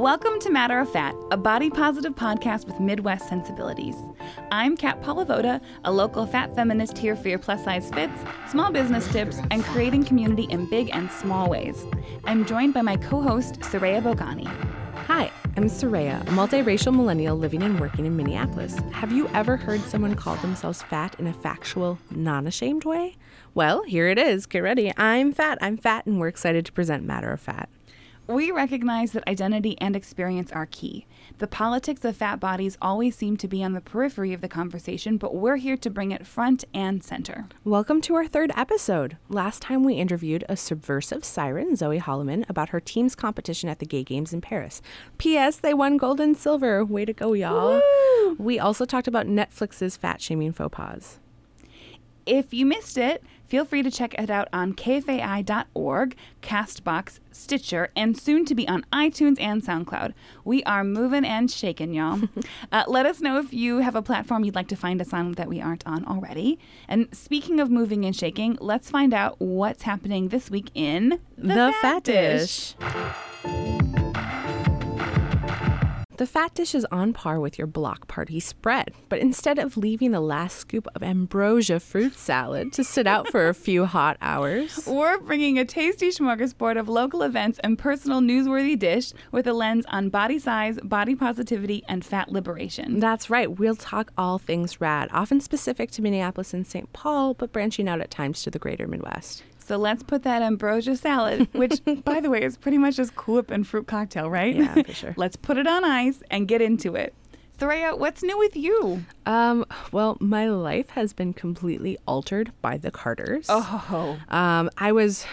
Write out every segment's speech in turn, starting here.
Welcome to Matter of Fat, a body positive podcast with Midwest sensibilities. I'm Kat Polivoda, a local fat feminist here for your plus size fits, small business tips, and creating community in big and small ways. I'm joined by my co host, Soraya Bogani. Hi, I'm Soraya, a multiracial millennial living and working in Minneapolis. Have you ever heard someone call themselves fat in a factual, non ashamed way? Well, here it is. Get ready. I'm fat. I'm fat, and we're excited to present Matter of Fat. We recognize that identity and experience are key. The politics of fat bodies always seem to be on the periphery of the conversation, but we're here to bring it front and center. Welcome to our third episode. Last time we interviewed a subversive siren, Zoe Holloman, about her team's competition at the Gay Games in Paris. P.S. They won gold and silver. Way to go, y'all. Woo! We also talked about Netflix's fat shaming faux pas. If you missed it, feel free to check it out on kfai.org, Castbox, Stitcher, and soon to be on iTunes and SoundCloud. We are moving and shaking, y'all. uh, let us know if you have a platform you'd like to find us on that we aren't on already. And speaking of moving and shaking, let's find out what's happening this week in The, Fat Dish. The fat dish is on par with your block party spread, but instead of leaving the last scoop of ambrosia fruit salad to sit out for a few hot hours, We're bringing a tasty smorgasbord of local events and personal newsworthy dish with a lens on body size, body positivity, and fat liberation. that's right, we'll talk all things rad, often specific to Minneapolis and St. Paul, but branching out at times to the greater Midwest. So let's put that ambrosia salad, which, by the way, is pretty much just cool and fruit cocktail, right? Yeah, for sure. let's put it on ice and get into it. Soraya, what's new with you? Um, well, my life has been completely altered by the Carters. Oh, Um, I was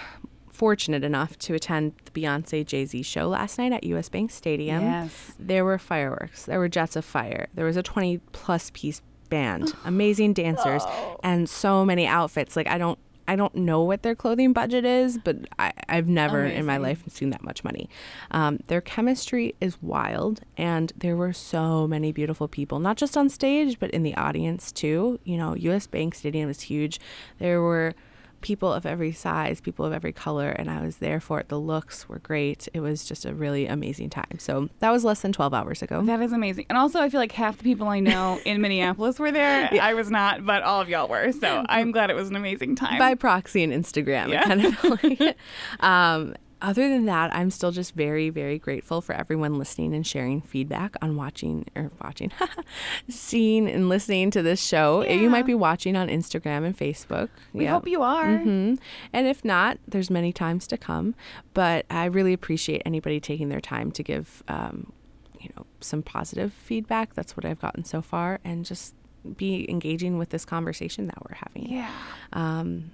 fortunate enough to attend the Beyonce Jay Z show last night at US Bank Stadium. Yes. There were fireworks, there were jets of fire, there was a 20 plus piece band, amazing dancers, and so many outfits. Like, I don't. I don't know what their clothing budget is, but I, I've never in my life seen that much money. Um, their chemistry is wild, and there were so many beautiful people, not just on stage, but in the audience too. You know, US Bank Stadium is huge. There were people of every size, people of every color, and I was there for it. The looks were great. It was just a really amazing time. So that was less than 12 hours ago. that is amazing. And also, I feel like half the people I know in Minneapolis were there. I was not, but all of y'all were. So I'm glad it was an amazing time. By proxy and Instagram. Yeah. Kind of like um, other than that, I'm still just very, very grateful for everyone listening and sharing feedback on watching or watching, seeing and listening to this show. Yeah. You might be watching on Instagram and Facebook. we Yep. hope you are. hmm And if not, there's many times to come. But I really appreciate anybody taking their time to give, um, you know, some positive feedback. That's what I've gotten so far, and just be engaging with this conversation that we're having. Yeah. Um,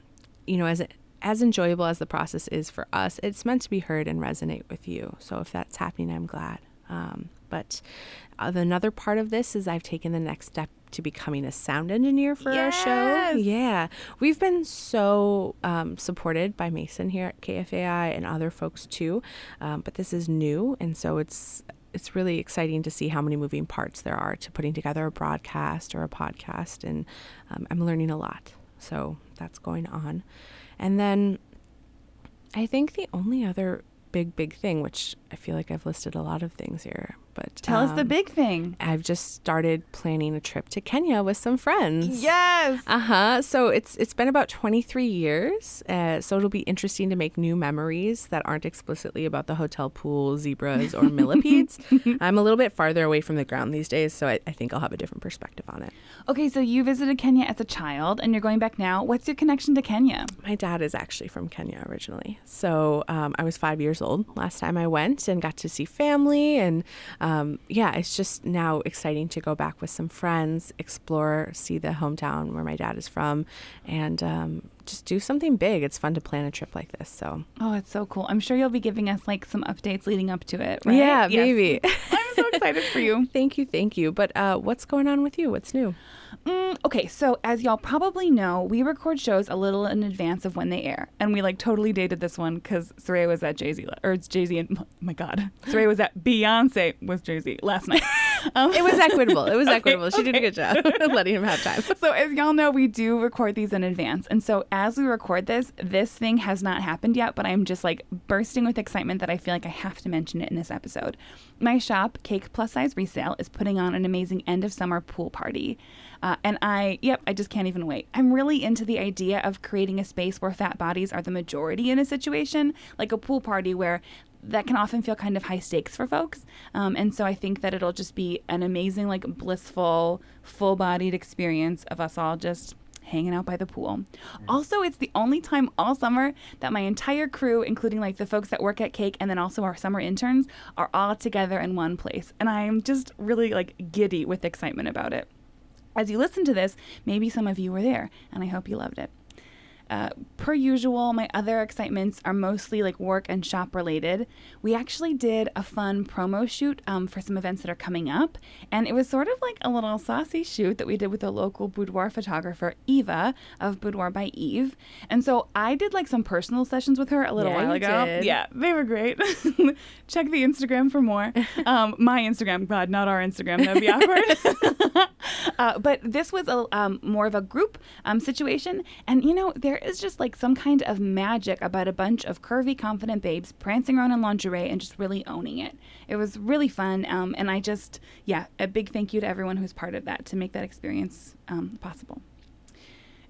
you know, as as enjoyable as the process is for us, it's meant to be heard and resonate with you. So if that's happening, I'm glad. Um, but uh, another part of this is I've taken the next step to becoming a sound engineer for our show. Yeah, we've been so um, supported by Mason here at KFAI and other folks too. Um, but this is new, and so it's it's really exciting to see how many moving parts there are to putting together a broadcast or a podcast, and um, I'm learning a lot. So that's going on, and then I think the only other big big thing, which I feel like I've listed a lot of things here, but Tell us the um, big thing. I've just started planning a trip to Kenya with some friends. Yes. Uh huh. So it's it's been about 23 years. Uh, so it'll be interesting to make new memories that aren't explicitly about the hotel pool, zebras, or millipedes. I'm a little bit farther away from the ground these days, so I, I think I'll have a different perspective on it. Okay, so you visited Kenya as a child and you're going back now. What's your connection to Kenya? My dad is actually from Kenya originally. So um, I was five years old last time I went and got to see family. And um, yeah, it's just now exciting to go back with some friends, explore, see the hometown where my dad is from, and um, just do something big. It's fun to plan a trip like this. So Oh, it's so cool. I'm sure you'll be giving us like some updates leading up to it, right? yeah, Yes. maybe. I'm so excited for you. thank you, thank you. But uh, what's going on with you? What's new? Mm, okay, so as y'all probably know, we record shows a little in advance of when they air, and we like totally dated this one because Soraya was at Jay Z, or it's Jay Z, and oh my God, Soraya was at Beyonce with Jay Z last night. Um, It was equitable. It was Okay, equitable. She did a good job letting him have time. so as y'all know, we do record these in advance. And so as we record this, this thing has not happened yet, but I'm just like bursting with excitement that I feel like I have to mention it in this episode. My shop, Cake Plus Size Resale, is putting on an amazing end of summer pool party. Uh, and I, yep, I just can't even wait. I'm really into the idea of creating a space where fat bodies are the majority in a situation, like a pool party where that can often feel kind of high stakes for folks. Um, and so I think that it'll just be an amazing, like blissful, full bodied experience of us all just hanging out by the pool. Also, it's the only time all summer that my entire crew, including like the folks that work at Cake and then also our summer interns, are all together in one place. And I am just really like giddy with excitement about it. As you listen to this, maybe some of you were there, and I hope you loved it. Uh, per usual, my other excitements are mostly like work and shop related. We actually did a fun promo shoot um, for some events that are coming up, and it was sort of like a little saucy shoot that we did with a local boudoir photographer, Eva of Boudoir by Eve. And so I did like some personal sessions with her a little Yeah, while ago. did. Yeah, they were great. Check the Instagram for more. Um, my Instagram, God, not our Instagram. That'd be awkward. uh, but this was a um, more of a group um, situation, and you know there is just like some kind of magic about a bunch of curvy, confident babes prancing around in lingerie and just really owning it. It was really fun, um, and I just yeah, a big thank you to everyone who's part of that to make that experience um, possible.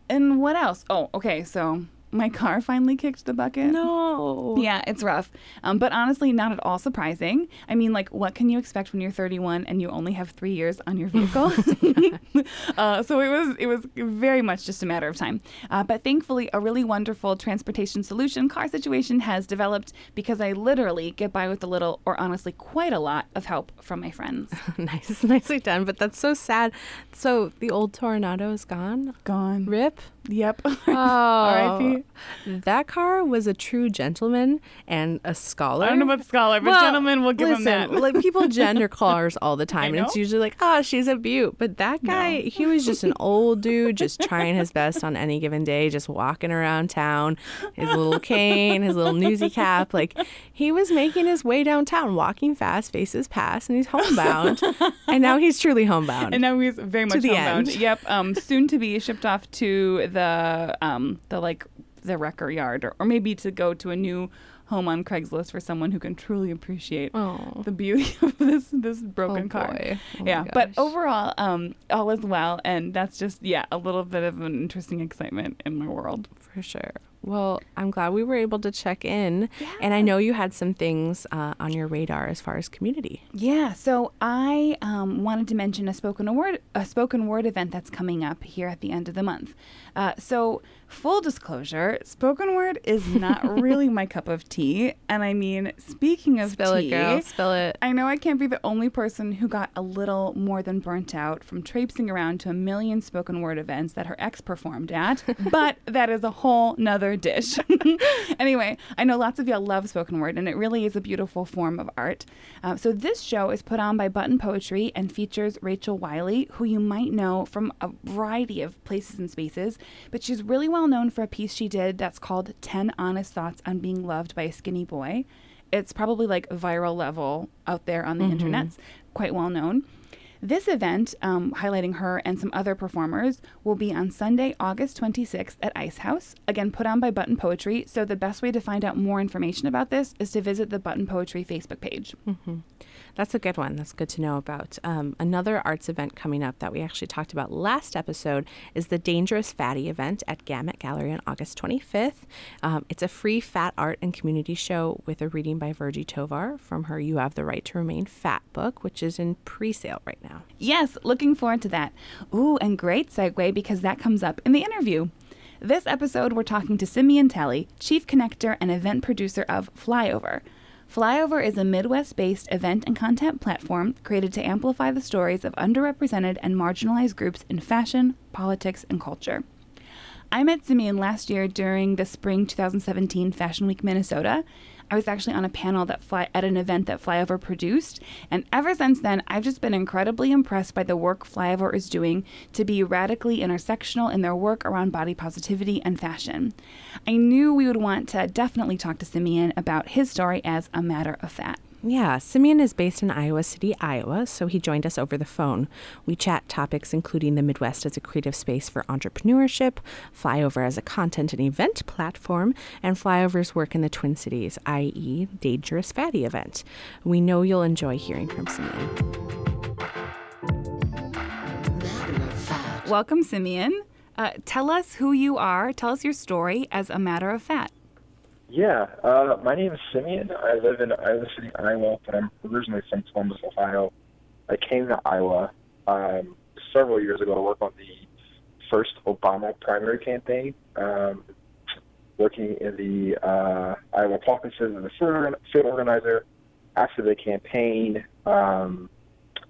And what else? Oh, okay, so my car finally kicked the bucket. No. Yeah, it's rough. Um, but honestly, not at all surprising. I mean, like, what can you expect when you're 31 and you only have three years on your vehicle? uh, so it was it was very much just a matter of time. Uh, but thankfully, a really wonderful transportation solution car situation has developed because I literally get by with a little, or honestly, quite a lot of help from my friends. nice, nicely done. But that's so sad. So the old Tornado is gone. Gone. Rip. Yep. Oh, R.I.P. That car was a true gentleman and a scholar. I don't know about scholar, but Well, gentlemen, we'll give listen, him that. like people gender cars all the time, and it's usually like, oh, she's a beaut. But that guy, No. he was just an old dude, just trying his best on any given day, just walking around town, his little cane, his little newsy cap. Like he was making his way downtown, walking fast, faces past, and he's homebound. and now he's truly homebound. And now he's very much the homebound. end. Yep. Um, soon to be shipped off to the um, the like the wrecker yard, or, or maybe to go to a new home on Craigslist for someone who can truly appreciate oh, the beauty of this this broken oh car. Oh yeah, but overall, um, all is well, and that's just yeah, a little bit of an interesting excitement in my world. For sure. Well, I'm glad we were able to check in. And I know you had some things uh, on your radar as far as community. Yeah, so I um, wanted to mention a spoken word a spoken word event that's coming up here at the end of the month. Uh, so full disclosure, spoken word is not really my cup of tea, and I mean, speaking of Spill tea, it, girl. Spill it. I know I can't be the only person who got a little more than burnt out from traipsing around to a million spoken word events that her ex performed at, but that is a whole nother dish. anyway, I know lots of y'all love spoken word, and it really is a beautiful form of art. Uh, so this show is put on by Button Poetry and features Rachel Wiley, who you might know from a variety of places and spaces, but she's really well known for a piece she did that's called 10 Honest Thoughts on Being Loved by a Skinny Boy. It's probably like viral level out there on the internets, quite well known. This event, um, highlighting her and some other performers, will be on Sunday, August 26th at Ice House, again put on by Button Poetry. So, the best way to find out more information about this is to visit the Button Poetry Facebook page. That's a good one. That's good to know about. Um, another arts event coming up that we actually talked about last episode is the Dangerous Fatty event at Gamut Gallery on August 25th. Um, it's a free fat art and community show with a reading by Virgie Tovar from her You Have the Right to Remain Fat book, which is in pre sale right now. Yes, looking forward to that. Ooh, and great segue because that comes up in the interview. This episode, we're talking to Simeon Talley, chief connector and event producer of Flyover. Flyover is a Midwest based event and content platform created to amplify the stories of underrepresented and marginalized groups in fashion, politics, and culture. I met Simeon last year during the spring 2017 Fashion Week Minnesota. I was actually on a panel that fly at an event that Flyover produced, and ever since then, I've just been incredibly impressed by the work Flyover is doing to be radically intersectional in their work around body positivity and fashion. I knew we would want to definitely talk to Simeon about his story as a matter of fat. Yeah, Simeon is based in Iowa City, Iowa, so he joined us over the phone. We chat topics including the Midwest as a creative space for entrepreneurship, Flyover as a content and event platform, and Flyover's work in the Twin Cities, i.e., Dangerous Fatty event. We know you'll enjoy hearing from Simeon. Welcome, Simeon. Uh, tell us who you are. Tell us your story as a matter of fact. Yeah, uh, my name is Simeon. I live in Iowa City, Iowa, but I'm originally from Columbus, Ohio. I came to Iowa um, several years ago to work on the first Obama primary campaign, um, working in the uh, Iowa caucuses as a field organizer. After the campaign, um,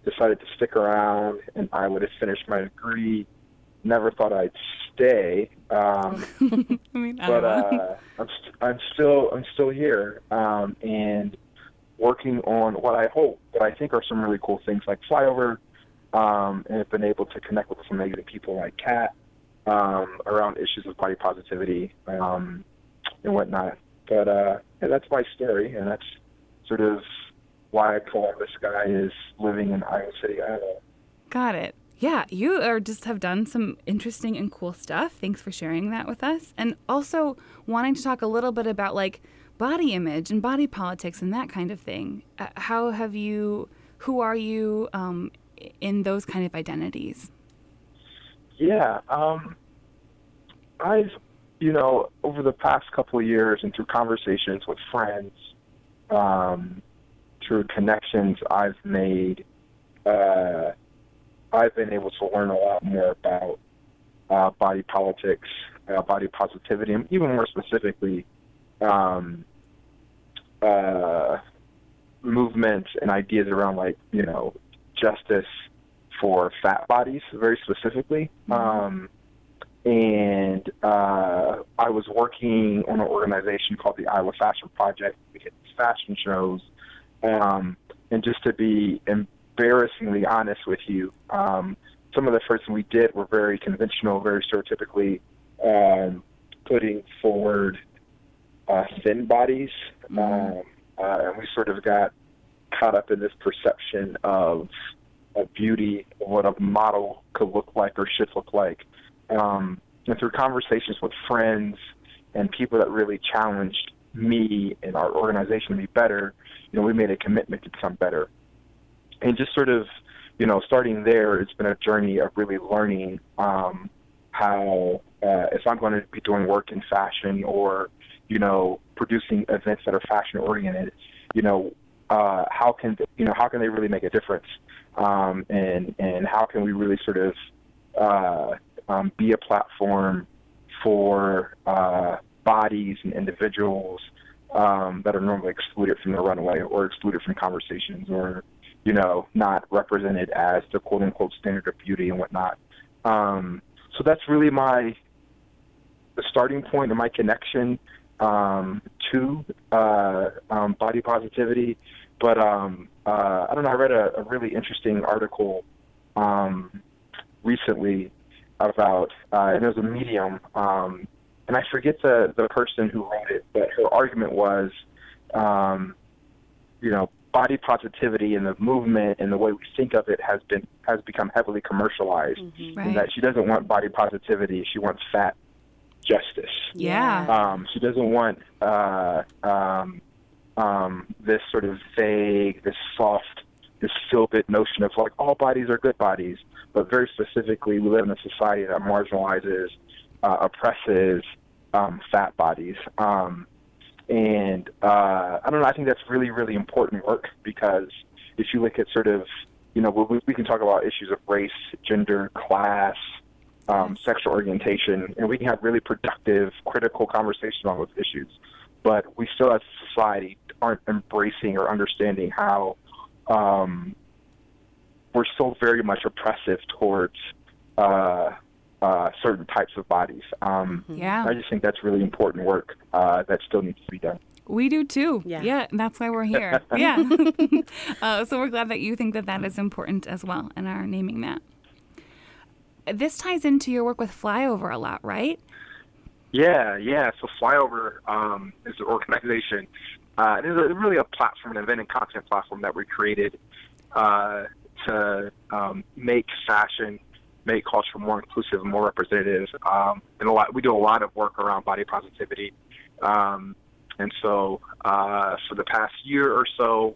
decided to stick around in Iowa to finish my degree. Never thought I'd stay. Um, I mean, I but uh, I'm, st- I'm still I'm still here um, and working on what I hope, what I think are some really cool things like flyover, um, and have been able to connect with some amazing people like Kat um, around issues of body positivity um, and whatnot. But uh, yeah, that's my story, and that's sort of why Columbus guy is living in Iowa City, Iowa. Got it. Yeah, you are just have done some interesting and cool stuff. Thanks for sharing that with us. And also wanting to talk a little bit about like body image and body politics and that kind of thing. Uh, how have you, who are you um, in those kind of identities? Yeah, um, I've, you know, over the past couple of years and through conversations with friends, um, through connections I've made, uh, I've been able to learn a lot more about uh, body politics, uh, body positivity, and even more specifically, um, uh, movements and ideas around like you know justice for fat bodies, very specifically. Um, and uh, I was working on an organization called the Iowa Fashion Project. We these fashion shows, um, and just to be embarrassingly honest with you, um, some of the first we did were very conventional, very stereotypically um, putting forward uh, thin bodies, um, uh, and we sort of got caught up in this perception of of beauty, what a model could look like or should look like. Um, and through conversations with friends and people that really challenged me and our organization to be better, you know, we made a commitment to become better. And just sort of, you know, starting there, it's been a journey of really learning um, how, uh, if I'm going to be doing work in fashion or, you know, producing events that are fashion oriented, you know, uh, how can you know how can they really make a difference, um, and and how can we really sort of uh, um, be a platform for uh, bodies and individuals um, that are normally excluded from the runway or excluded from conversations or you know not represented as the quote unquote standard of beauty and whatnot. Um, so that's really my the starting point of my connection um, to uh, um, body positivity. But um, uh, I don't know. I read a, a really interesting article um, recently about, uh, and it was a medium, um, and I forget the the person who wrote it, but her argument was, um, you know, body positivity and the movement and the way we think of it has been has become heavily commercialized, Right. and that she doesn't want body positivity; she wants fat justice. Yeah. Um, she doesn't want uh, um, um, this sort of vague, this soft, this feel-good notion of like all bodies are good bodies, but very specifically, we live in a society that marginalizes, uh, oppresses um, fat bodies. Um, and uh, I don't know. I think that's really, really important work because if you look at sort of, you know, we, we can talk about issues of race, gender, class, um, sexual orientation, and we can have really productive, critical conversations on those issues. But we still, as a society, aren't embracing or understanding how um, we're still very much oppressive towards uh, uh, certain types of bodies. Um, Yeah. I just think that's really important work uh, that still needs to be done. We do too. Yeah. and that's why we're here. yeah. uh, so we're glad that you think that that is important as well and are naming that. This ties into your work with Flyover a lot, right? Yeah, yeah. So Flyover um, is an organization uh, it is a, really a platform, an event and content platform that we created uh, to um, make fashion, make culture more inclusive and more representative. Um, and a lot, we do a lot of work around body positivity. Um, and so, uh, for the past year or so,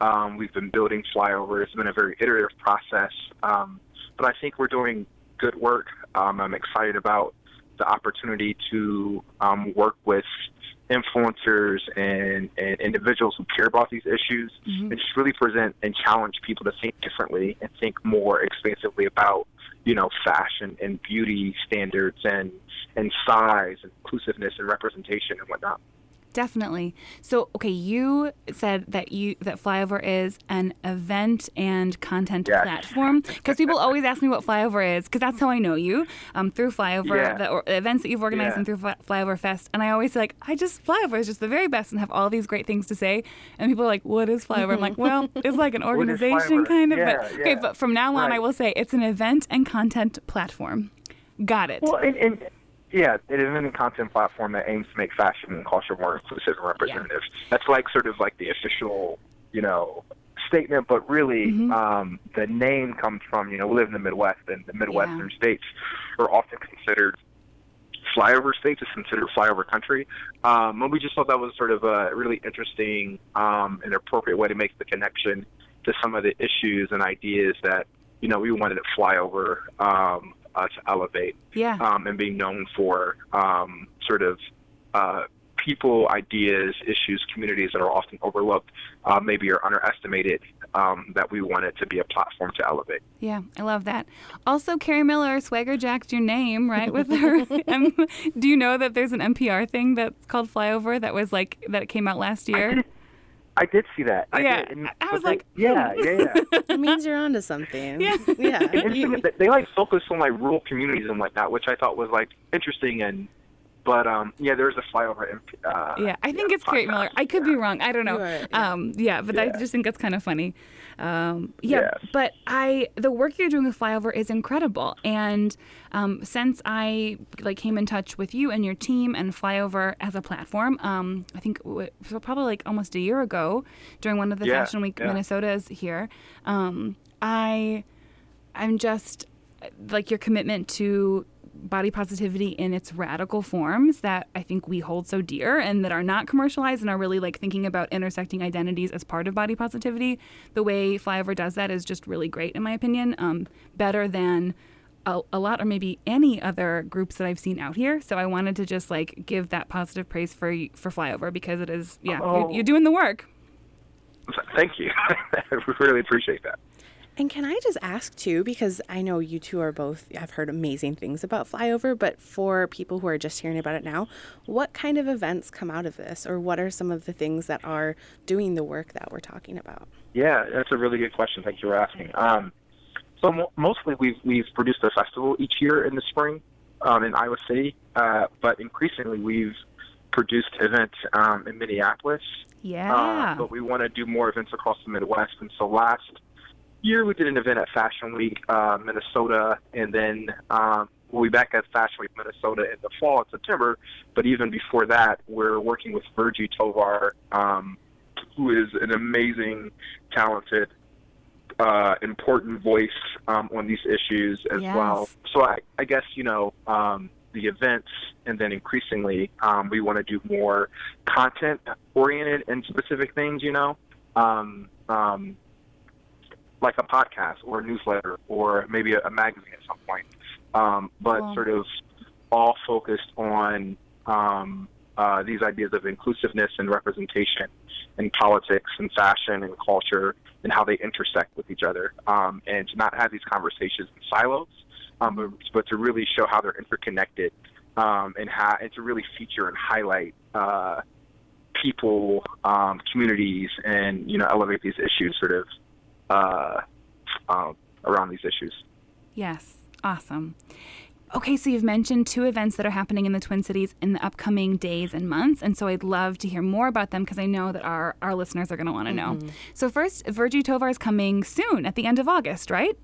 um, we've been building Flyover. It's been a very iterative process, um, but I think we're doing good work. Um, I'm excited about the opportunity to um, work with influencers and, and individuals who care about these issues Mm-hmm. and just really present and challenge people to think differently and think more expansively about you know fashion and beauty standards and and size and inclusiveness and representation and whatnot Definitely. So, okay, you said that you that Flyover is an event and content Yes. platform because people always ask me what Flyover is because that's how I know you um, through Flyover, Yeah. the, or, the events that you've organized Yeah. and through Fly, Flyover Fest, and I always say like, I just Flyover is just the very best and have all these great things to say, and people are like, what is Flyover? I'm like, well, it's like an organization kind of, Yeah, but okay, but from now on, I will say it's an event and content platform. Got it. Well, and, and yeah, it is an content platform that aims to make fashion and culture more inclusive and representative. That's like sort of like the official, you know, statement. But really, Mm-hmm. um, the name comes from you know we live in the Midwest, and the Midwestern states are often considered flyover states. It's considered flyover country. Um, and we just thought that was sort of a really interesting um, and appropriate way to make the connection to some of the issues and ideas that you know we wanted to fly over um, uh, to elevate yeah. um, and being known for um, sort of uh, people, ideas, issues, communities that are often overlooked, uh, maybe are underestimated. Um, that we wanted to be a platform to elevate. Yeah, I love that. Also, Kerri Miller swagger jacked your name, right? With her. do you know that there's an NPR thing that's called Flyover that was like that it came out last year? I did see that. I Yeah, did. And- I was but they- like, yeah, hmm. yeah, yeah. It means you're onto something. Yeah. Yeah. They- they like focus on like rural communities and like that, which I thought was like interesting and. But um, yeah, there's a flyover. MP, uh, Yeah, I think it's Kerri podcast. Miller. I could be wrong. I don't know. You are, yeah. Um, yeah, but I just think that's kind of funny. Um, yeah, Yes. but I the work you're doing with Flyover is incredible. And um, since I like came in touch with you and your team and Flyover as a platform, um, I think w- so probably like almost a year ago during one of the Yeah, Fashion Week yeah. Minnesotas here, um, I I'm just like your commitment to body positivity in its radical forms that I think we hold so dear and that are not commercialized and are really like thinking about intersecting identities as part of body positivity. The way Flyover does that is just really great, in my opinion. Um, better than a, a lot or maybe any other groups that I've seen out here. So I wanted to just like give that positive praise for for Flyover because it is yeah Oh. you're, you're doing the work. Thank you. we really appreciate that. And can I just ask too, because I know you two are both, I've heard amazing things about Flyover, but for people who are just hearing about it now, what kind of events come out of this? Or what are some of the things that are doing the work that we're talking about? Yeah, that's a really good question. Thank you for asking. Um, so mo- mostly we've we've produced a festival each year in the spring um, in Iowa City, uh, but increasingly we've produced events um, in Minneapolis. Yeah. Uh, but we want to do more events across the Midwest. And so last year we did an event at Fashion Week uh, Minnesota, and then um, we'll be back at Fashion Week Minnesota in the fall in September. But even before that, we're working with Virgie Tovar, um, who is an amazing, talented, uh, important voice um, on these issues as Yes. well. So I, I guess you know um, the events, and then increasingly um, we want to do more content oriented and specific things. You know, um, um, like a podcast or a newsletter or maybe a, a magazine at some point. Um, but sort of all focused on um, uh, these ideas of inclusiveness and representation in politics and fashion and culture and how they intersect with each other, um, and to not have these conversations in silos, um, but, but to really show how they're interconnected, um, and how and to really feature and highlight uh, people, um, communities, and you know elevate these issues sort of uh, um, around these issues. Yes, awesome. Okay, so you've mentioned two events that are happening in the Twin Cities in the upcoming days and months, and so I'd love to hear more about them because I know that our, our listeners are going to want to know. So first, Virgie Tovar is coming soon at the end of August, right?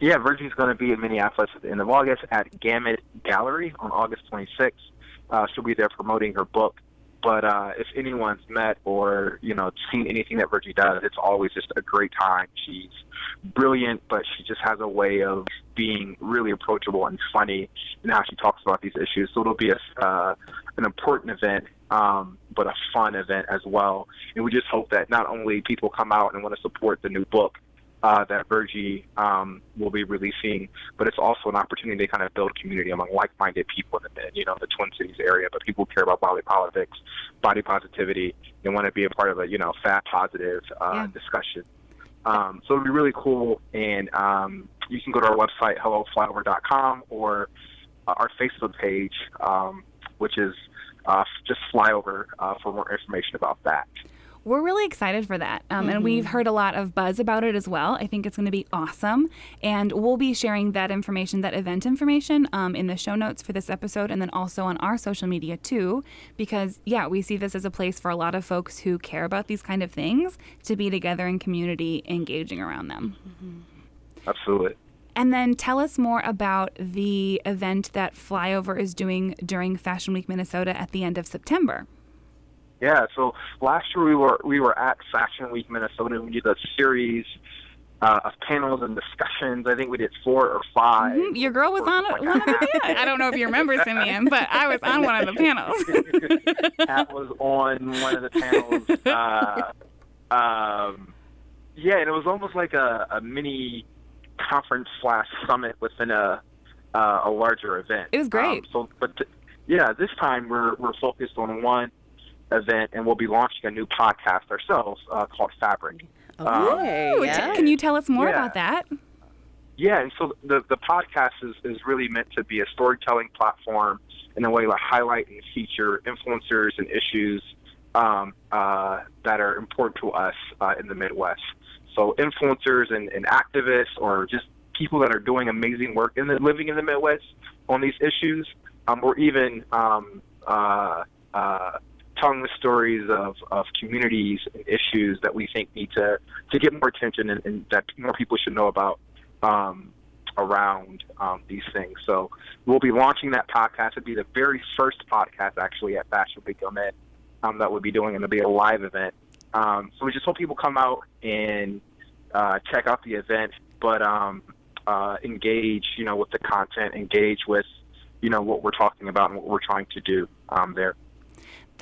Yeah, Virgie's going to be in Minneapolis at the end of August at Gamut Gallery on August 26th. Uh, she'll be there promoting her book, But uh, if anyone's met or you know seen anything that Virgie does, it's always just a great time. She's brilliant, but she just has a way of being really approachable and funny in how she talks about these issues. So it'll be a, uh, an important event, um, but a fun event as well. And we just hope that not only people come out and want to support the new book, uh, that Virgie um, will be releasing, but it's also an opportunity to kind of build community among like-minded people in the you know the Twin Cities area, but people who care about body politics, body positivity, and want to be a part of a you know fat positive uh, Yeah. discussion. Um, so it'll be really cool, and um, you can go to our website helloflyover.com or uh, our Facebook page, um, which is uh, just flyover uh, for more information about that. We're really excited for that. Um, And we've heard a lot of buzz about it as well. I think it's going to be awesome. And we'll be sharing that information, that event information, um, in the show notes for this episode and then also on our social media too. Because, yeah, we see this as a place for a lot of folks who care about these kind of things to be together in community, engaging around them. Absolutely. And then tell us more about the event that Flyover is doing during Fashion Week Minnesota at the end of September. Yeah, so last year we were we were at Fashion Week Minnesota. and We did a series uh, of panels and discussions. I think we did four or 5 Mhm. Your girl was on one of the. I don't know if you remember Simeon, but I was on one of the panels. Pat was on one of the panels. Uh, um, yeah, and it was almost like a, a mini conference slash summit within a uh, a larger event. It was great. Um, so, but th- yeah, this time we're we're focused on one event, and we'll be launching a new podcast ourselves uh, called Fabric. Okay, Ooh, t- yeah. Can you tell us more Yeah. about that? Yeah, and so the the podcast is, is really meant to be a storytelling platform in a way to highlight and feature influencers and issues um, uh, that are important to us uh, in the Midwest. So influencers and, and activists, or just people that are doing amazing work in the living in the Midwest on these issues, um, or even um, uh, uh, telling the stories of, of communities and issues that we think need to, to get more attention and, and that more people should know about um, around um, these things. So we'll be launching that podcast. It'll be the very first podcast actually at Fashion Week Event um, that we'll be doing, and it'll be a live event. Um, so we just hope people come out and uh, check out the event, but um, uh, engage, you know, with the content, engage with, you know, what we're talking about and what we're trying to do um, there.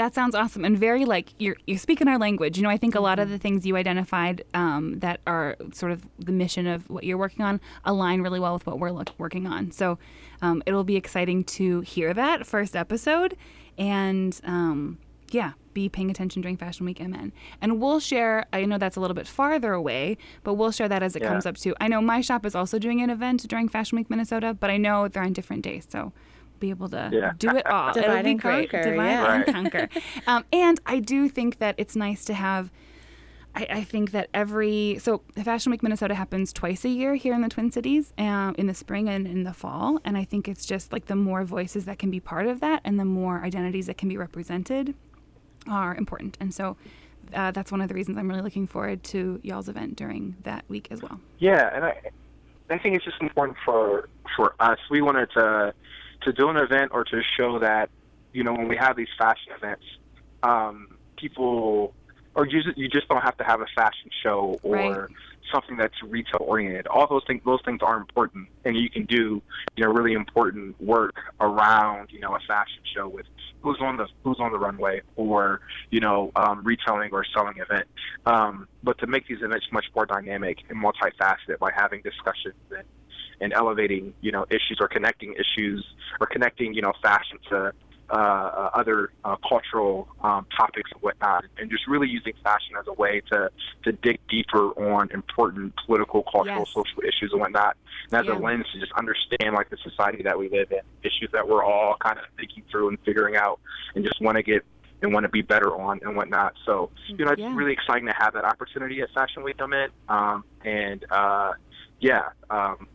That sounds awesome and very like you're you're speaking our language. You know, I think a lot of the things you identified um, that are sort of the mission of what you're working on align really well with what we're look, working on. So um, it'll be exciting to hear that first episode and um, yeah, be paying attention during Fashion Week MN. And we'll share. I know that's a little bit farther away, but we'll share that as it Yeah. comes up too. I know my shop is also doing an event during Fashion Week Minnesota, but I know they're on different days, so be able to Yeah. do it all. It'll Divide be and great. conquer, Divide yeah. and Right. conquer. Um, and I do think that it's nice to have. I, I think that every so Fashion Week Minnesota happens twice a year here in the Twin Cities, um, in the spring and in the fall. And I think it's just like the more voices that can be part of that, and the more identities that can be represented, are important. And so uh, that's one of the reasons I'm really looking forward to y'all's event during that week as well. Yeah, and I, I think it's just important for for us. We wanted to to do an event or to show that you know when we have these fashion events, um, people or you just, you just don't have to have a fashion show or Right. something that's retail oriented. All those things those things are important, and you can do you know really important work around you know a fashion show with who's on the who's on the runway or you know um, retailing or selling event. Um, but to make these events much more dynamic and multifaceted by having discussions and, and elevating you know issues or connecting issues or connecting you know fashion to uh, uh, other uh, cultural um, topics and whatnot, and just really using fashion as a way to to dig deeper on important political, cultural, Yes. social issues and whatnot, and as Yeah. a lens to just understand like the society that we live in, issues that we're all kind of thinking through and figuring out, and just want to get and want to be better on and whatnot. So you know, it's Yeah. really exciting to have that opportunity at Fashion Week MN, um, and uh, yeah, um,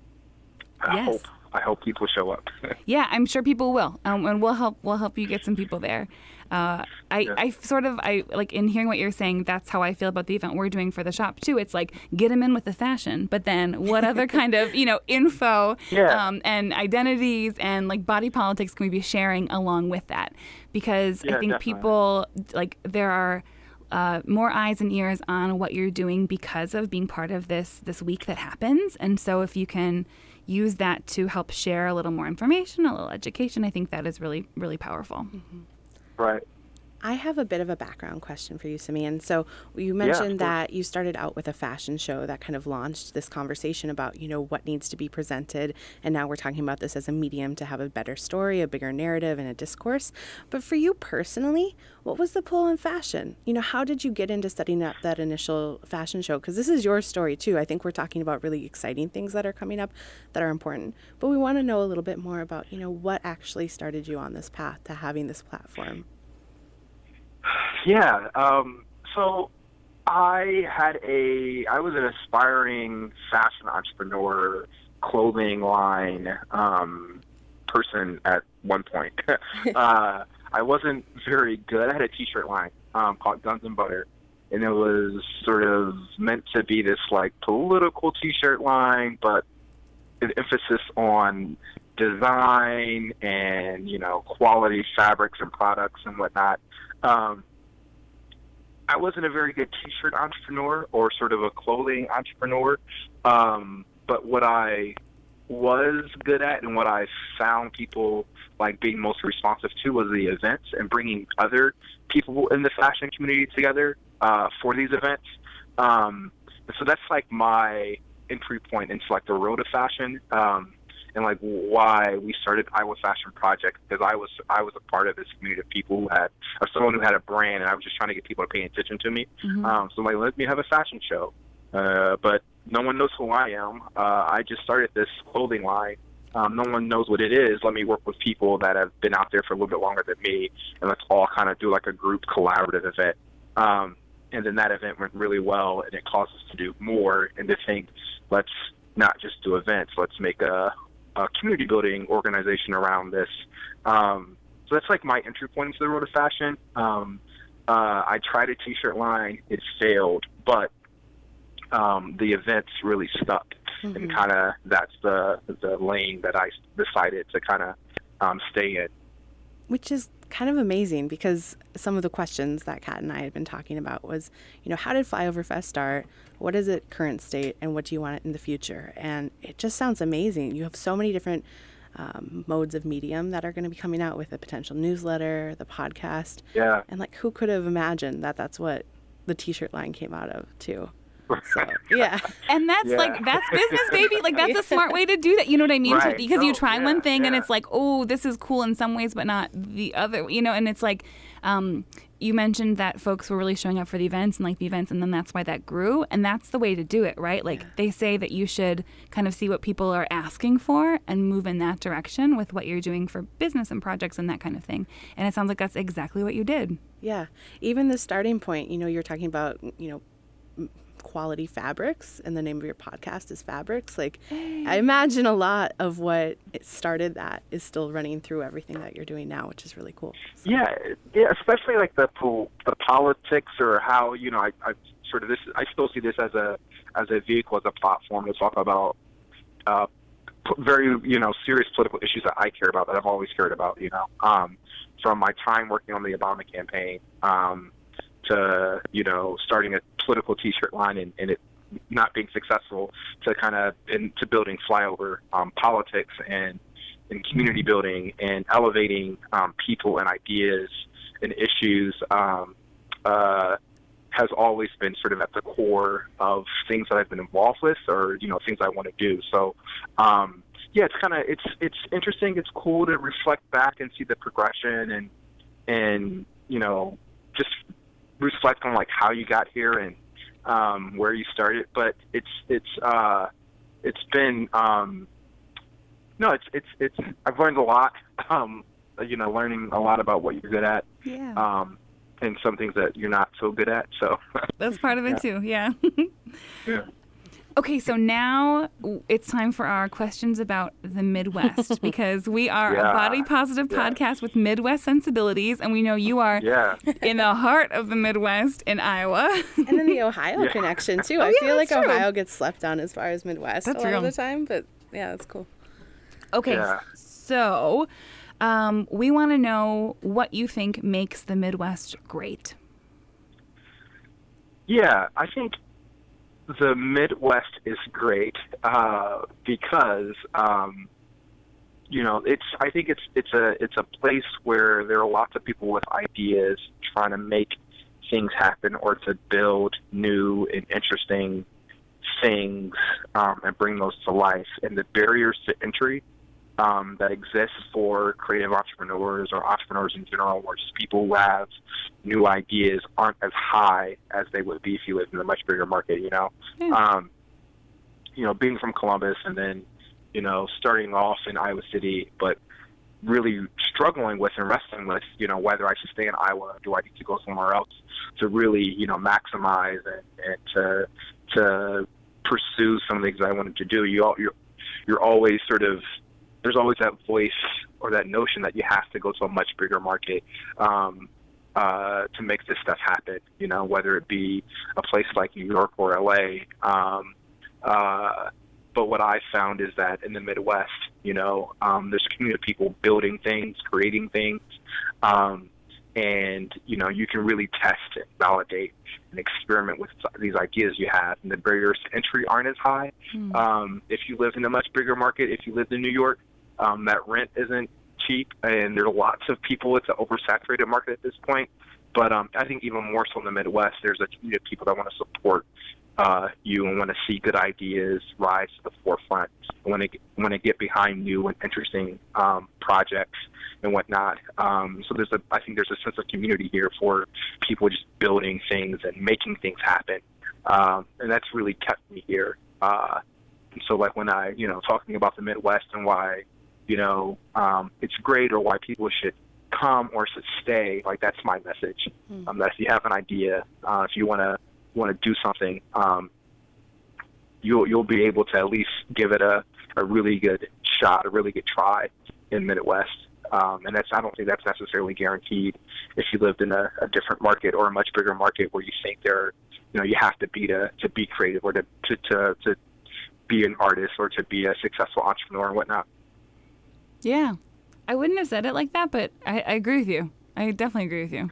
I Yes. hope I hope people show up. Yeah, I'm sure people will, um, and we'll help. We'll help you get some people there. Uh, I, Yeah. I sort of, I like in hearing what you're saying. That's how I feel about the event we're doing for the shop too. It's like get them in with the fashion, but then what other kind of you know info Yeah. um, and identities and like body politics can we be sharing along with that? Because I think definitely. people like there are. Uh, more eyes and ears on what you're doing because of being part of this this week that happens, and so if you can use that to help share a little more information, a little education. I think that is really, really powerful. right. I have a bit of a background question for you, Simeon. So you mentioned course. that you started out with a fashion show that kind of launched this conversation about, you know, what needs to be presented. And now we're talking about this as a medium to have a better story, a bigger narrative, and a discourse. But for you personally, what was the pull in fashion? You know, how did you get into setting up that initial fashion show? Because this is your story too. I think we're talking about really exciting things that are coming up that are important. But we want to know a little bit more about, you know, what actually started you on this path to having this platform. Yeah. Um, so I had a I was an aspiring fashion entrepreneur, clothing line um, person at one point. uh, I wasn't very good. I had a T-shirt line um, called Guns and Butter, and it was sort of meant to be this like political T-shirt line, but an emphasis on design and you know quality fabrics and products and whatnot. Um, I wasn't a very good T-shirt entrepreneur or sort of a clothing entrepreneur, um, but what I was good at and what I found people like being most responsive to was the events and bringing other people in the fashion community together uh, for these events. Um, so that's like my entry point into like the road of fashion. Um, and like why we started Iowa Fashion Project because I was I was a part of this community of people who had or someone who had a brand and I was just trying to get people to pay attention to me. Um, so like let me have a fashion show, uh, but no one knows who I am. Uh, I just started this clothing line. Um, no one knows what it is. Let me work with people that have been out there for a little bit longer than me, and let's all kind of do like a group collaborative event. Um, and then that event went really well, and it caused us to do more and to think, let's not just do events. Let's make a a community building organization around this. Um, so that's like my entry point into the world of fashion. Um, uh, I tried a t-shirt line, it failed, but um, the events really stuck, and kind of that's the the lane that I decided to kind of um, stay in. which is kind of amazing because some of the questions that Kat and I had been talking about was, you know, how did Flyover Fest start? What is it current state, and what do you want it in the future? And it just sounds amazing. You have so many different um, modes of medium that are going to be coming out with the potential newsletter, the podcast, Yeah. and like who could have imagined that that's what the T-shirt line came out of too. So yeah, And that's Yeah. like that's business, baby. Like that's a smart way to do that. You know what I mean? Right. because you try yeah, one thing and it's like, oh, this is cool in some ways, but not the other. You know, and it's like, um, you mentioned that folks were really showing up for the events and like the events, and then that's why that grew. And that's the way to do it, right? Like they say that you should kind of see what people are asking for and move in that direction with what you're doing for business and projects and that kind of thing. And it sounds like that's exactly what you did. yeah. Even the starting point, you know, you're talking about, you know, m- quality fabrics, and the name of your podcast is Fabrics. Like, I imagine a lot of what it started that is still running through everything that you're doing now, which is really cool. So- Yeah, yeah, especially like the the politics or how you know I, I sort of this I still see this as a as a vehicle as a platform to talk about uh, very you know serious political issues that I care about that I've always cared about. You know, um, from my time working on the Obama campaign um, to you know starting a political T-shirt line and, and it not being successful to kind of into building flyover um, politics and and community building and elevating um, people and ideas and issues um, uh, has always been sort of at the core of things that I've been involved with or you know things I want to do. So um, yeah, it's kind of it's it's interesting. It's cool to reflect back and see the progression and and you know just reflect on like how you got here and um, where you started. But it's it's uh, it's been um, no, it's it's it's I've learned a lot. Um, you know, learning a lot about what you're good at, Yeah. um, and some things that you're not so good at. So That's part of it too. Yeah. yeah. Okay, so now it's time for our questions about the Midwest because we are a body positive Yeah. podcast with Midwest sensibilities, and we know you are Yeah. in the heart of the Midwest in Iowa. And then the Ohio Yeah. connection too. Oh, I yeah, feel like true. Ohio gets slept on as far as Midwest That's a lot real. of the time, but yeah, that's cool. okay, Yeah. so um, we want to know what you think makes the Midwest great. Yeah, I think the Midwest is great uh, because um, you know it's. I think it's it's a it's a place where there are lots of people with ideas trying to make things happen or to build new and interesting things um, and bring those to life. And the barriers to entry um, that exists for creative entrepreneurs or entrepreneurs in general, or just people who have new ideas, aren't as high as they would be if you lived in a much bigger market. You know, Yeah. um, you know, being from Columbus and then you know starting off in Iowa City, but really struggling with and wrestling with, you know, whether I should stay in Iowa, or do I need to go somewhere else to really, you know, maximize and, and to to pursue some of the things I wanted to do. You all, you're you're always sort of there's always that voice or that notion that you have to go to a much bigger market um, uh, to make this stuff happen. You know, whether it be a place like New York or LA. Um, uh, but what I found is that in the Midwest, you know, um, there's a community of people building things, creating things, um, and you know, you can really test and validate and experiment with these ideas you have, and the barriers to entry aren't as high. Um, if you live in a much bigger market, if you live in New York, um, that rent isn't cheap, and there are lots of people. It's an oversaturated market at this point. But um, I think even more so in the Midwest, there's a community of people that want to support uh, you and want to see good ideas rise to the forefront. Want to want to get behind new and interesting um, projects and whatnot. Um, so there's a I think there's a sense of community here for people just building things and making things happen, um, and that's really kept me here. Uh, so like when I you know talking about the Midwest and why you know um, it's great or why people should come or should stay, like that's my message. Um, that if you have an idea, uh, if you want to want to do something, um, you'll you'll be able to at least give it a, a really good shot, a really good try in Midwest. Um, and that's I don't think that's necessarily guaranteed if you lived in a, a different market or a much bigger market where you think there, you know, you have to be to to be creative or to to to, to be an artist or to be a successful entrepreneur and whatnot. Yeah. I wouldn't have said it like that, but I, I agree with you. I definitely agree with you.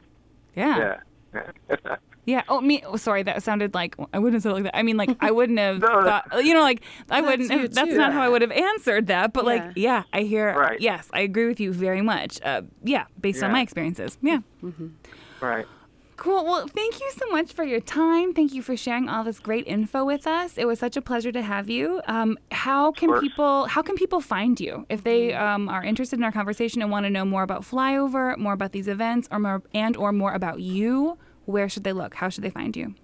Yeah. Yeah. yeah. Yeah. Oh, me. Oh, sorry, that sounded like I wouldn't have said it like that. I mean, like I wouldn't have No, no. thought. You know, like I That's wouldn't. you Have, that's too. not how I would have answered that. But like, Yeah. yeah, I hear. Right. Yes, I agree with you very much. Uh, yeah, based on my experiences. Yeah. right. Cool. Well, thank you so much for your time. Thank you for sharing all this great info with us. It was such a pleasure to have you. Um, how can people how can people find you if they um, are interested in our conversation and want to know more about Flyover, more about these events, or more and or more about you? Where should they look? How should they find you?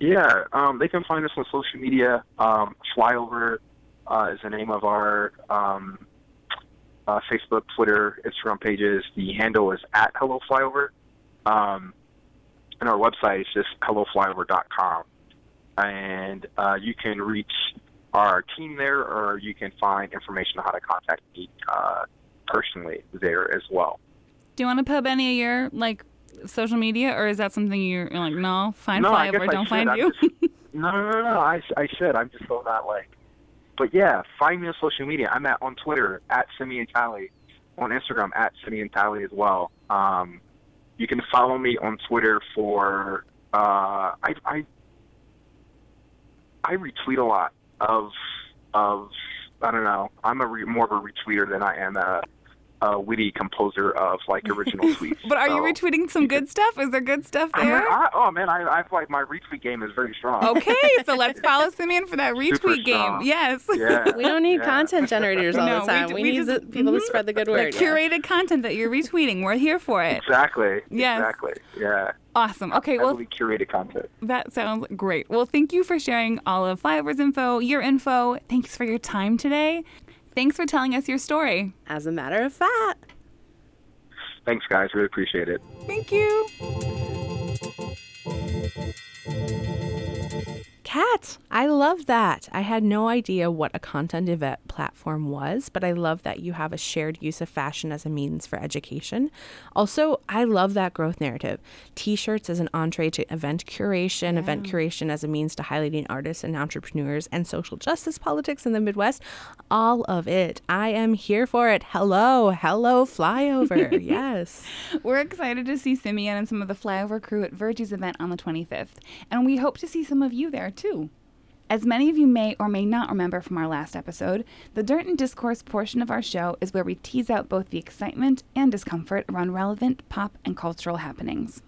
Yeah, um, they can find us on social media. Um, Flyover uh, is the name of our um, uh, Facebook, Twitter, Instagram pages. The handle is at Hello Flyover. Um, and our website is just helloflyover.com. And uh, you can reach our team there, or you can find information on how to contact me uh, personally there as well. Do you want to pub any of your like social media, or is that something you're, you're like, no, find No, Flyover, don't find I'm you? just- No, no, no, no. I, I should. I'm just so not like. But yeah, find me on social media. I'm at on Twitter at Simeon Talley, on Instagram at Simeon Talley as well. Um, you can follow me on Twitter for uh, I I I retweet a lot of of I don't know. I'm a re, more of a retweeter than I am a, a witty composer of like original tweets. but are you retweeting some good stuff? Is there good stuff I mean, there? I, oh man, I, I feel like my retweet game is very strong. Okay, so let's follow Simeon for that Super retweet game. strong. Yes. Yeah. We don't need yeah. content generators all No, the time. d- We, we need just- the people to spread the good word. The curated content that you're retweeting. We're here for it. Exactly. Yes. Exactly. Yeah. Awesome. Okay, well, Heavily curated content. that sounds great. Well, thank you for sharing all of Flyovers info, your info. Thanks for your time today. Thanks for telling us your story. As a matter of fact. Thanks, guys. Really appreciate it. Thank you. Kat, I love that. I had no idea what a content event platform was, but I love that you have a shared use of fashion as a means for education. Also, I love that growth narrative. T shirts as an entree to event curation, event curation as a means to highlighting artists and entrepreneurs, and social justice politics in the Midwest. All of it. I am here for it. Hello, hello, flyover. yes. We're excited to see Simeon and some of the flyover crew at Virgie's event on the 25th, and we hope to see some of you there too. As many of you may or may not remember from our last episode, the Dirt and Discourse portion of our show is where we tease out both the excitement and discomfort around relevant pop and cultural happenings.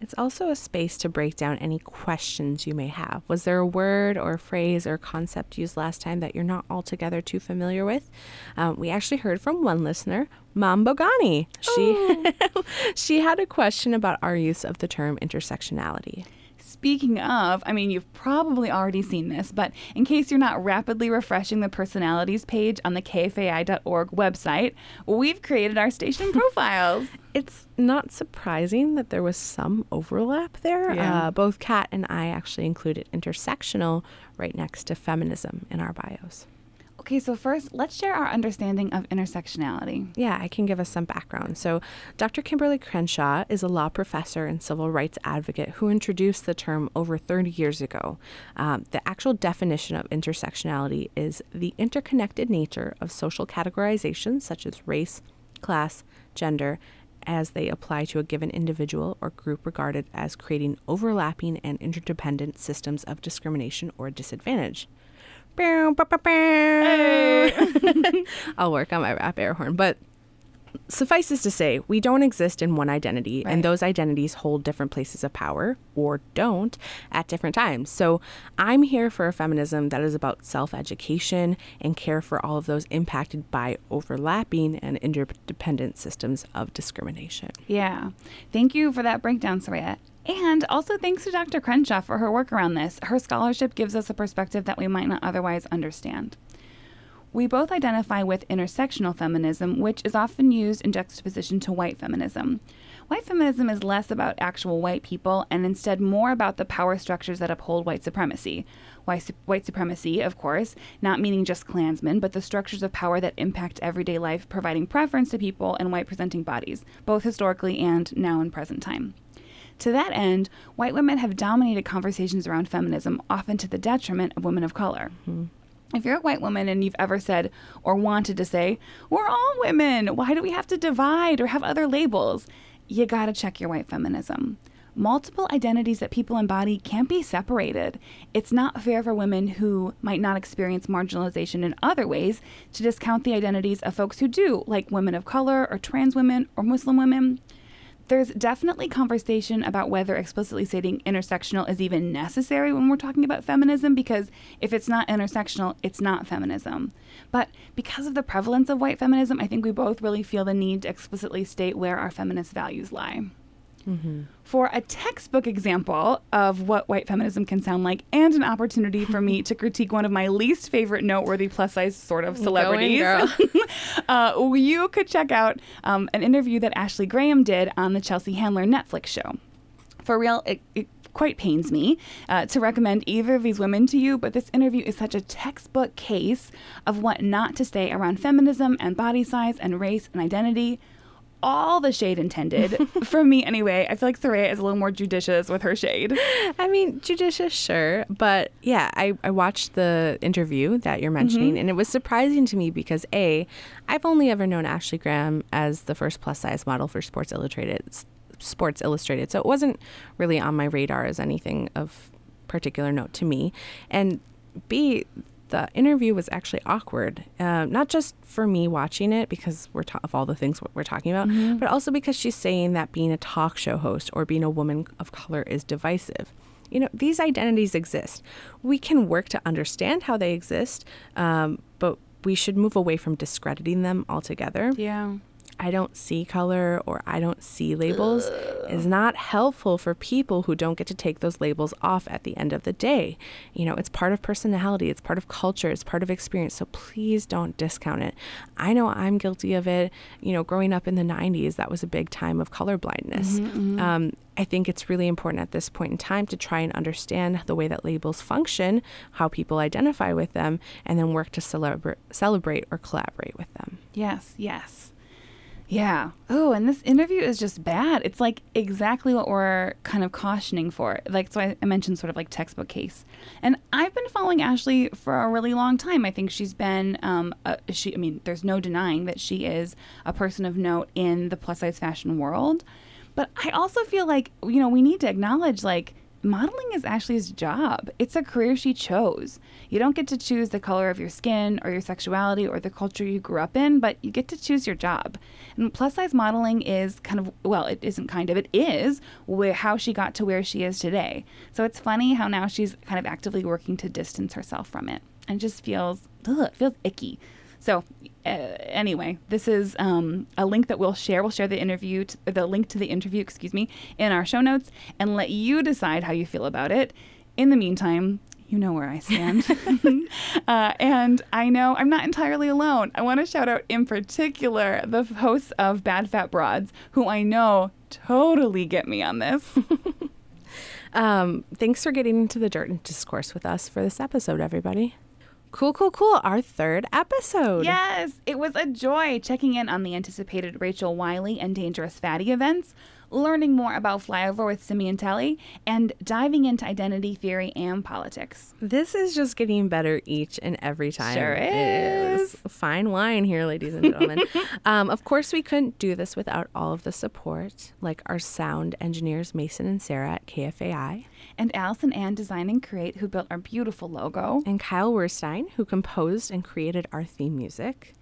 It's also a space to break down any questions you may have. Was there a word or a phrase or concept used last time that you're not altogether too familiar with? Um, we actually heard from one listener, Mom Bogani. She she had a question about our use of the term intersectionality. Speaking of, I mean, you've probably already seen this, but in case you're not rapidly refreshing the personalities page on the kfai.org website, we've created our station profiles. It's not surprising that there was some overlap there. Yeah. Uh, both Kat and I actually included intersectional right next to feminism in our bios. Okay, so first, let's share our understanding of intersectionality. Yeah, I can give us some background. So, Dr. Kimberly Crenshaw is a law professor and civil rights advocate who introduced the term over 30 years ago. Um, the actual definition of intersectionality is the interconnected nature of social categorizations such as race, class, gender, as they apply to a given individual or group regarded as creating overlapping and interdependent systems of discrimination or disadvantage. I'll work on my rap air horn. But suffices to say, we don't exist in one identity, Right. and those identities hold different places of power or don't at different times. So I'm here for a feminism that is about self education and care for all of those impacted by overlapping and interdependent systems of discrimination. Yeah. Thank you for that breakdown, Soraya. And also thanks to Dr. Crenshaw for her work around this. Her scholarship gives us a perspective that we might not otherwise understand. We both identify with intersectional feminism, which is often used in juxtaposition to white feminism. White feminism is less about actual white people and instead more about the power structures that uphold white supremacy. White, white supremacy, of course, not meaning just Klansmen, but the structures of power that impact everyday life, providing preference to people in white presenting bodies, both historically and now in present time. To that end, white women have dominated conversations around feminism, often to the detriment of women of color. Mm-hmm. If you're a white woman and you've ever said or wanted to say, We're all women, why do we have to divide or have other labels? You gotta check your white feminism. Multiple identities that people embody can't be separated. It's not fair for women who might not experience marginalization in other ways to discount the identities of folks who do, like women of color or trans women or Muslim women. There's definitely conversation about whether explicitly stating intersectional is even necessary when we're talking about feminism because if it's not intersectional, it's not feminism. But because of the prevalence of white feminism, I think we both really feel the need to explicitly state where our feminist values lie. For a textbook example of what white feminism can sound like and an opportunity for me to critique one of my least favorite noteworthy plus size sort of celebrities, uh, you could check out um, an interview that Ashley Graham did on the Chelsea Handler Netflix show. For real, it, it quite pains me uh, to recommend either of these women to you, but this interview is such a textbook case of what not to say around feminism and body size and race and identity. All the shade intended, from me anyway. I feel like Soraya is a little more judicious with her shade. I mean, judicious, sure. But yeah, I, I watched the interview that you're mm-hmm. mentioning, and it was surprising to me because A, I've only ever known Ashley Graham as the first plus size model for Sports Illustrated. Sports Illustrated. So it wasn't really on my radar as anything of particular note to me. And B, the interview was actually awkward, uh, not just for me watching it because we're ta- of all the things we're talking about, but also because she's saying that being a talk show host or being a woman of color is divisive. You know, these identities exist. We can work to understand how they exist, um, but we should move away from discrediting them altogether. Yeah. I don't see color or I don't see labels is not helpful for people who don't get to take those labels off at the end of the day. You know, it's part of personality, it's part of culture, it's part of experience. So please don't discount it. I know I'm guilty of it. You know, growing up in the 90s, that was a big time of color blindness. Um, I think it's really important at this point in time to try and understand the way that labels function, how people identify with them, and then work to celebra- celebrate or collaborate with them. Yes, yes. Yeah. Oh, and this interview is just bad. It's like exactly what we're kind of cautioning for. Like, so I, I mentioned sort of like textbook case. And I've been following Ashley for a really long time. I think she's been, um, a, she, I mean, there's no denying that she is a person of note in the plus size fashion world. But I also feel like, you know, we need to acknowledge like, modeling is Ashley's job. It's a career she chose. You don't get to choose the color of your skin or your sexuality or the culture you grew up in, but you get to choose your job. And plus size modeling is kind of, well, it isn't kind of, it is how she got to where she is today. So it's funny how now she's kind of actively working to distance herself from it. And just feels, ugh, it feels icky. So, anyway, this is um, a link that we'll share. We'll share the interview, t- the link to the interview, excuse me, in our show notes, and let you decide how you feel about it. In the meantime, you know where I stand. uh, and I know I'm not entirely alone. I want to shout out in particular the hosts of Bad Fat Broads, who I know totally get me on this. Um, thanks for getting into the dirt and discourse with us for this episode, everybody. Cool, cool, cool. Our third episode. Yes, it was a joy checking in on the anticipated Rachel Wiley and Dangerous Fatty events, learning more about Flyover with Simeon Talley, and diving into identity theory and politics. This is just getting better each and every time. Sure It is. Fine wine here, ladies and gentlemen. um, of course, we couldn't do this without all of the support, like our sound engineers, Mason and Sarah at KFAI, And Allison Ann Design and Create, who built our beautiful logo. and Kyle Werstein, who composed and created our theme music.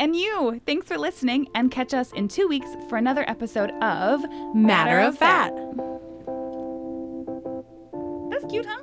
And you, thanks for listening, and catch us in two weeks for another episode of Matter of Fat. That's cute, huh?